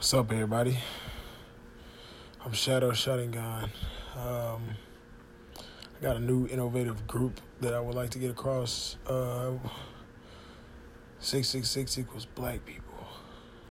What's up, everybody? I'm Shadow Shutting Gun. Um, I got a new innovative group that I would like to get across. Uh, 666 equals black people.